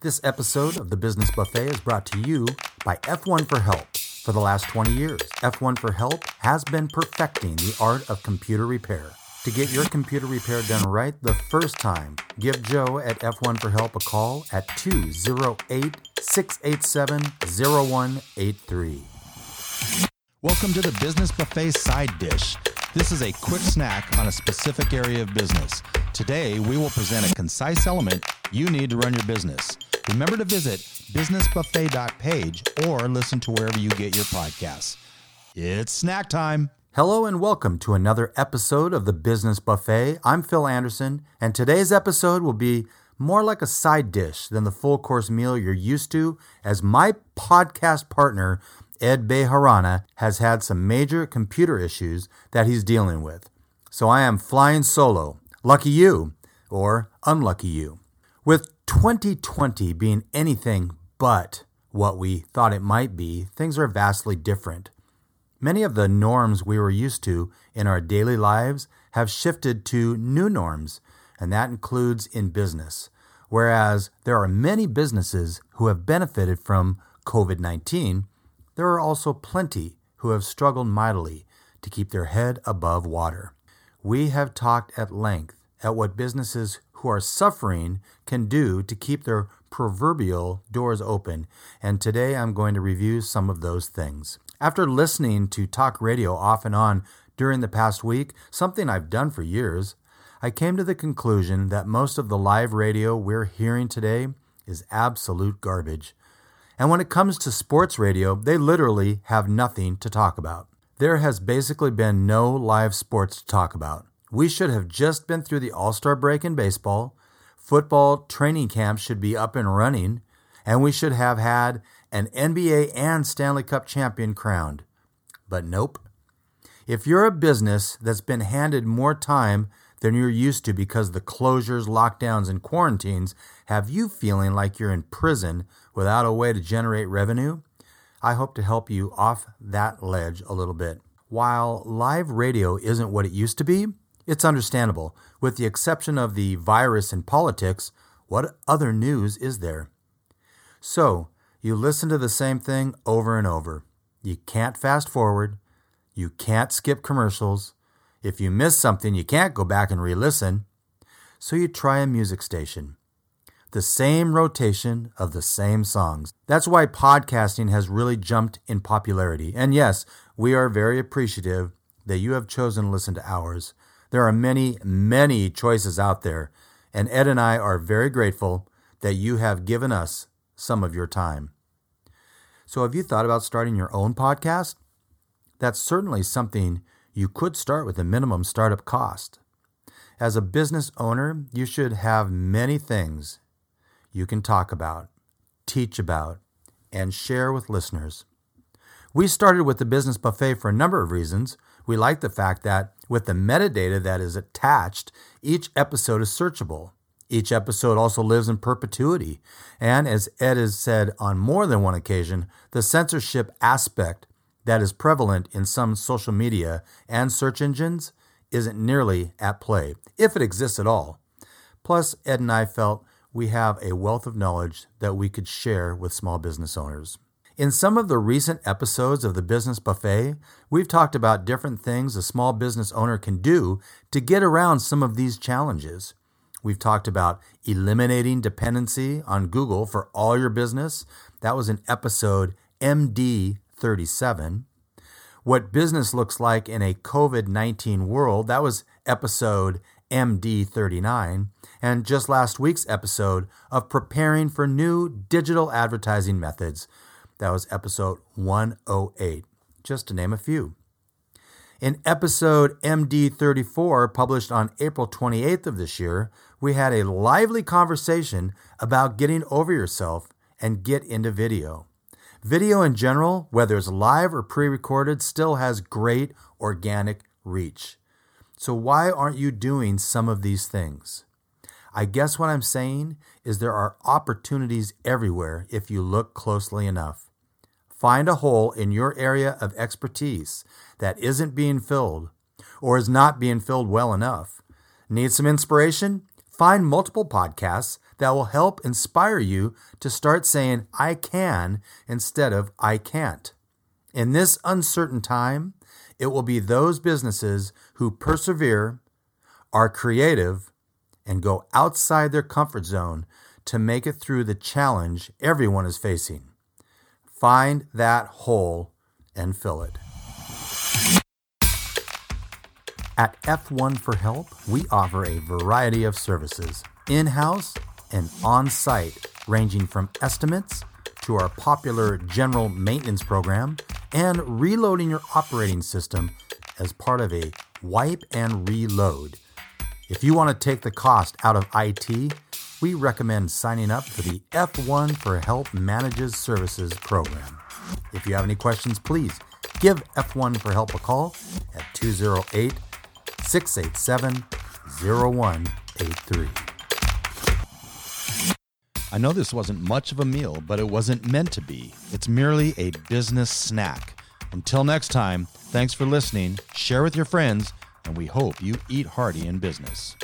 This episode of the Business Buffet is brought to you by F1 for Help. For the last 20 years, F1 for Help has been perfecting the art of computer repair. To get your computer repair done right the first time, give Joe at F1 for Help a call at 208 687 0183. Welcome to the Business Buffet Side Dish. This is a quick snack on a specific area of business. Today, we will present a concise element you need to run your business. Remember to visit businessbuffet.page or listen to wherever you get your podcasts. It's snack time. Hello and welcome to another episode of the Business Buffet. I'm Phil Anderson, and today's episode will be more like a side dish than the full course meal you're used to, as my podcast partner, Ed Bejarana, has had some major computer issues that he's dealing with. So I am flying solo. Lucky you, or unlucky you. With 2020 being anything but what we thought it might be, things are vastly different. Many of the norms we were used to in our daily lives have shifted to new norms, and that includes in business. Whereas there are many businesses who have benefited from COVID 19, there are also plenty who have struggled mightily to keep their head above water. We have talked at length at what businesses who are suffering can do to keep their proverbial doors open, and today I'm going to review some of those things. After listening to talk radio off and on during the past week, something I've done for years, I came to the conclusion that most of the live radio we're hearing today is absolute garbage. And when it comes to sports radio, they literally have nothing to talk about. There has basically been no live sports to talk about. We should have just been through the All Star break in baseball. Football training camp should be up and running, and we should have had an NBA and Stanley Cup champion crowned. But nope. If you're a business that's been handed more time than you're used to because the closures, lockdowns, and quarantines have you feeling like you're in prison without a way to generate revenue, I hope to help you off that ledge a little bit. While live radio isn't what it used to be, it's understandable. With the exception of the virus and politics, what other news is there? So, you listen to the same thing over and over. You can't fast forward. You can't skip commercials. If you miss something, you can't go back and re listen. So you try a music station. The same rotation of the same songs. That's why podcasting has really jumped in popularity. And yes, we are very appreciative that you have chosen to listen to ours. There are many, many choices out there, and Ed and I are very grateful that you have given us some of your time. So, have you thought about starting your own podcast? That's certainly something you could start with a minimum startup cost. As a business owner, you should have many things you can talk about, teach about, and share with listeners. We started with the Business Buffet for a number of reasons. We like the fact that with the metadata that is attached, each episode is searchable. Each episode also lives in perpetuity. And as Ed has said on more than one occasion, the censorship aspect that is prevalent in some social media and search engines isn't nearly at play, if it exists at all. Plus, Ed and I felt we have a wealth of knowledge that we could share with small business owners. In some of the recent episodes of the Business Buffet, we've talked about different things a small business owner can do to get around some of these challenges. We've talked about eliminating dependency on Google for all your business. That was in episode MD 37. What business looks like in a COVID 19 world. That was episode MD 39. And just last week's episode of preparing for new digital advertising methods. That was episode 108, just to name a few. In episode MD34, published on April 28th of this year, we had a lively conversation about getting over yourself and get into video. Video in general, whether it's live or pre recorded, still has great organic reach. So, why aren't you doing some of these things? I guess what I'm saying is there are opportunities everywhere if you look closely enough. Find a hole in your area of expertise that isn't being filled or is not being filled well enough. Need some inspiration? Find multiple podcasts that will help inspire you to start saying, I can instead of I can't. In this uncertain time, it will be those businesses who persevere, are creative, and go outside their comfort zone to make it through the challenge everyone is facing. Find that hole and fill it. At F1 for Help, we offer a variety of services in house and on site, ranging from estimates to our popular general maintenance program and reloading your operating system as part of a wipe and reload. If you want to take the cost out of IT, we recommend signing up for the F1 for Help Manages Services program. If you have any questions, please give F1 for Help a call at 208 687 0183. I know this wasn't much of a meal, but it wasn't meant to be. It's merely a business snack. Until next time, thanks for listening, share with your friends, and we hope you eat hearty in business.